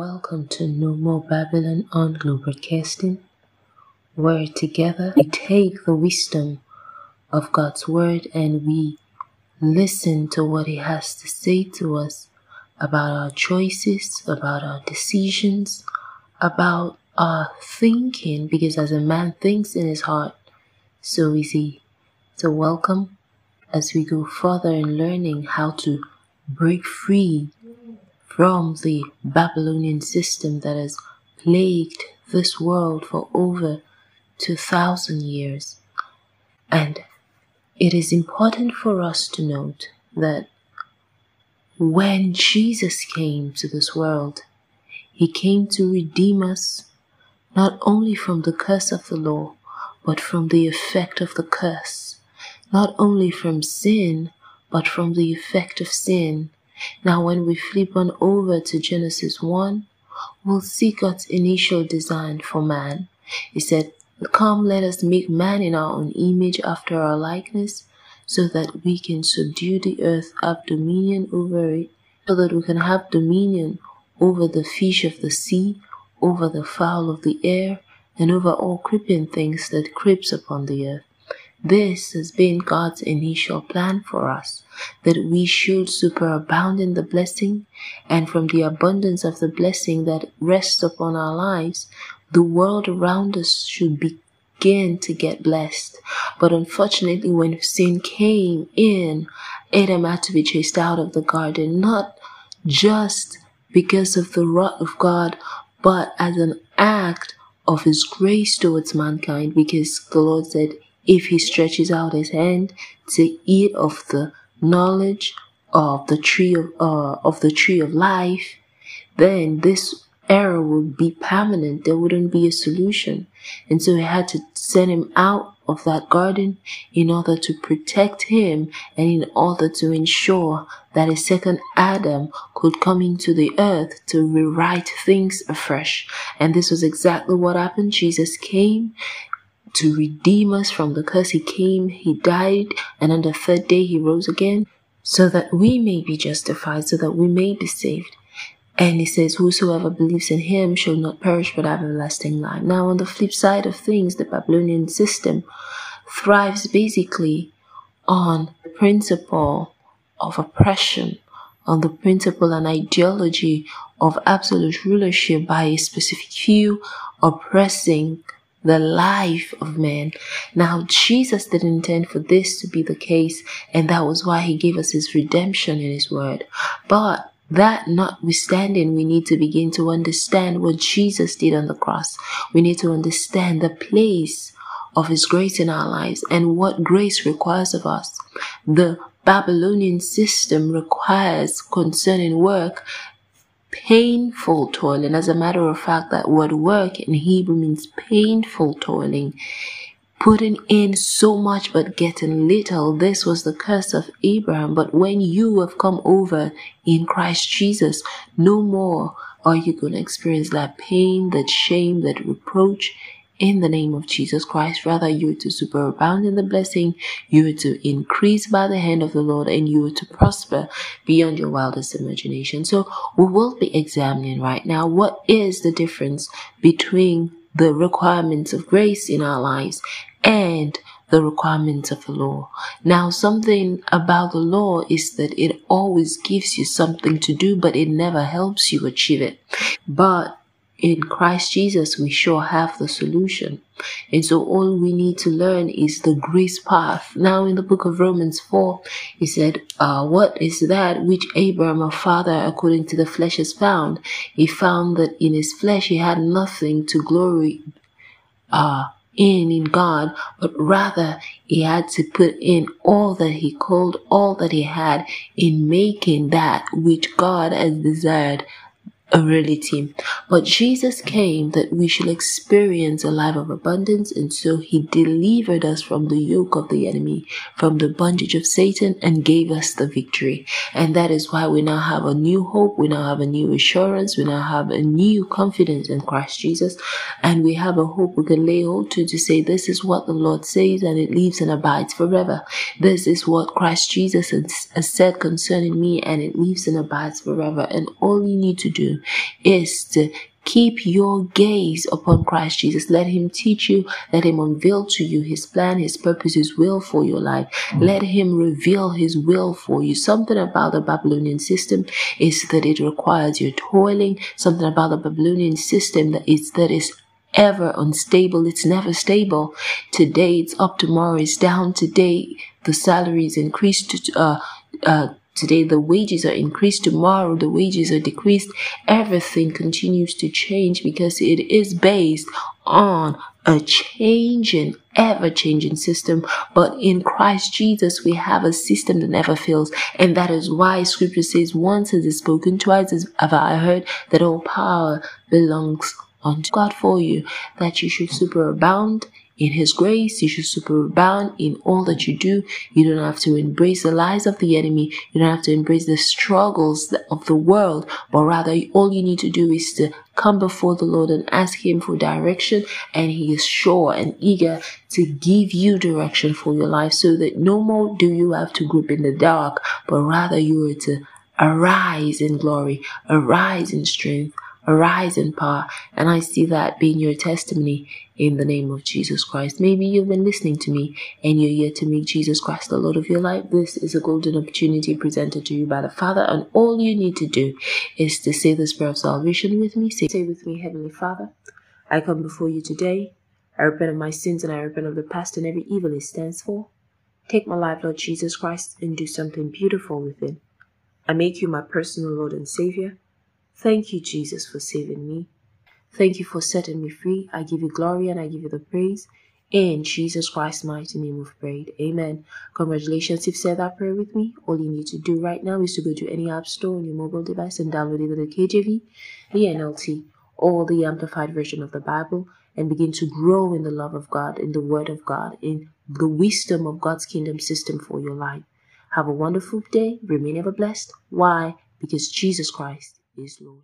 Welcome to No More Babylon on Broadcasting, where together we take the wisdom of God's Word and we listen to what He has to say to us about our choices, about our decisions, about our thinking, because as a man thinks in his heart, so is he. So, welcome as we go further in learning how to break free from the Babylonian system that has plagued this world for over 2,000 years. And it is important for us to note that when Jesus came to this world, he came to redeem us not only from the curse of the law, but from the effect of the curse, not only from sin, but from the effect of sin now, when we flip on over to Genesis 1, we'll see God's initial design for man. He said, Come, let us make man in our own image after our likeness, so that we can subdue the earth, have dominion over it, so that we can have dominion over the fish of the sea, over the fowl of the air, and over all creeping things that creeps upon the earth. This has been God's initial plan for us, that we should superabound in the blessing, and from the abundance of the blessing that rests upon our lives, the world around us should begin to get blessed. But unfortunately, when sin came in, Adam had to be chased out of the garden, not just because of the wrath of God, but as an act of his grace towards mankind, because the Lord said, if he stretches out his hand to eat of the knowledge of the tree of uh, of the tree of life, then this error would be permanent. There wouldn't be a solution, and so he had to send him out of that garden in order to protect him and in order to ensure that a second Adam could come into the earth to rewrite things afresh. And this was exactly what happened. Jesus came to redeem us from the curse. He came, He died, and on the third day He rose again so that we may be justified, so that we may be saved. And He says, Whosoever believes in Him shall not perish but have everlasting life. Now, on the flip side of things, the Babylonian system thrives basically on the principle of oppression, on the principle and ideology of absolute rulership by a specific few oppressing the life of man. Now, Jesus didn't intend for this to be the case, and that was why he gave us his redemption in his word. But that notwithstanding, we need to begin to understand what Jesus did on the cross. We need to understand the place of his grace in our lives and what grace requires of us. The Babylonian system requires concerning work painful toiling. As a matter of fact, that word work in Hebrew means painful toiling. Putting in so much but getting little. This was the curse of Abraham. But when you have come over in Christ Jesus, no more are you going to experience that pain, that shame, that reproach in the name of Jesus Christ. Rather, you are to superabound in the blessing, you are to increase by the hand of the Lord, and you are to prosper beyond your wildest imagination. So, we will be examining right now what is the difference between the requirements of grace in our lives and the requirements of the law. Now, something about the law is that it always gives you something to do, but it never helps you achieve it. But in Christ Jesus, we sure have the solution. And so all we need to learn is the grace path. Now in the book of Romans 4, he said, uh, what is that which Abraham, our father, according to the flesh has found? He found that in his flesh he had nothing to glory, uh, in in God, but rather he had to put in all that he called, all that he had in making that which God has desired a reality. But Jesus came that we should experience a life of abundance, and so he delivered us from the yoke of the enemy, from the bondage of Satan, and gave us the victory. And that is why we now have a new hope, we now have a new assurance, we now have a new confidence in Christ Jesus, and we have a hope we can lay hold to to say, This is what the Lord says, and it lives and abides forever. This is what Christ Jesus has said concerning me, and it lives and abides forever. And all you need to do is to Keep your gaze upon Christ Jesus. Let Him teach you. Let Him unveil to you His plan, His purpose, His will for your life. Let Him reveal His will for you. Something about the Babylonian system is that it requires your toiling. Something about the Babylonian system that is that is ever unstable. It's never stable. Today it's up, tomorrow it's down. Today the salary is increased. Uh, uh, Today the wages are increased, tomorrow the wages are decreased. Everything continues to change because it is based on a changing, ever changing system. But in Christ Jesus, we have a system that never fails. And that is why scripture says, once has it spoken, twice as have I heard that all power belongs unto God for you, that you should superabound in His grace, you should superabound in all that you do. You don't have to embrace the lies of the enemy. You don't have to embrace the struggles of the world, but rather all you need to do is to come before the Lord and ask Him for direction. And He is sure and eager to give you direction for your life so that no more do you have to grip in the dark, but rather you are to arise in glory, arise in strength, arise in power. And I see that being your testimony in the name of Jesus Christ. Maybe you've been listening to me and you're yet to make Jesus Christ the Lord of your life. This is a golden opportunity presented to you by the Father, and all you need to do is to say this prayer of salvation with me. Say, say with me, Heavenly Father, I come before you today. I repent of my sins and I repent of the past and every evil it stands for. Take my life, Lord Jesus Christ, and do something beautiful with it. I make you my personal Lord and Savior. Thank you, Jesus, for saving me. Thank you for setting me free. I give you glory and I give you the praise. In Jesus Christ's mighty name we've prayed. Amen. Congratulations, If you've said that prayer with me. All you need to do right now is to go to any app store on your mobile device and download either the KJV, the NLT, or the Amplified version of the Bible and begin to grow in the love of God, in the Word of God, in the wisdom of God's kingdom system for your life. Have a wonderful day. Remain ever blessed. Why? Because Jesus Christ is Lord.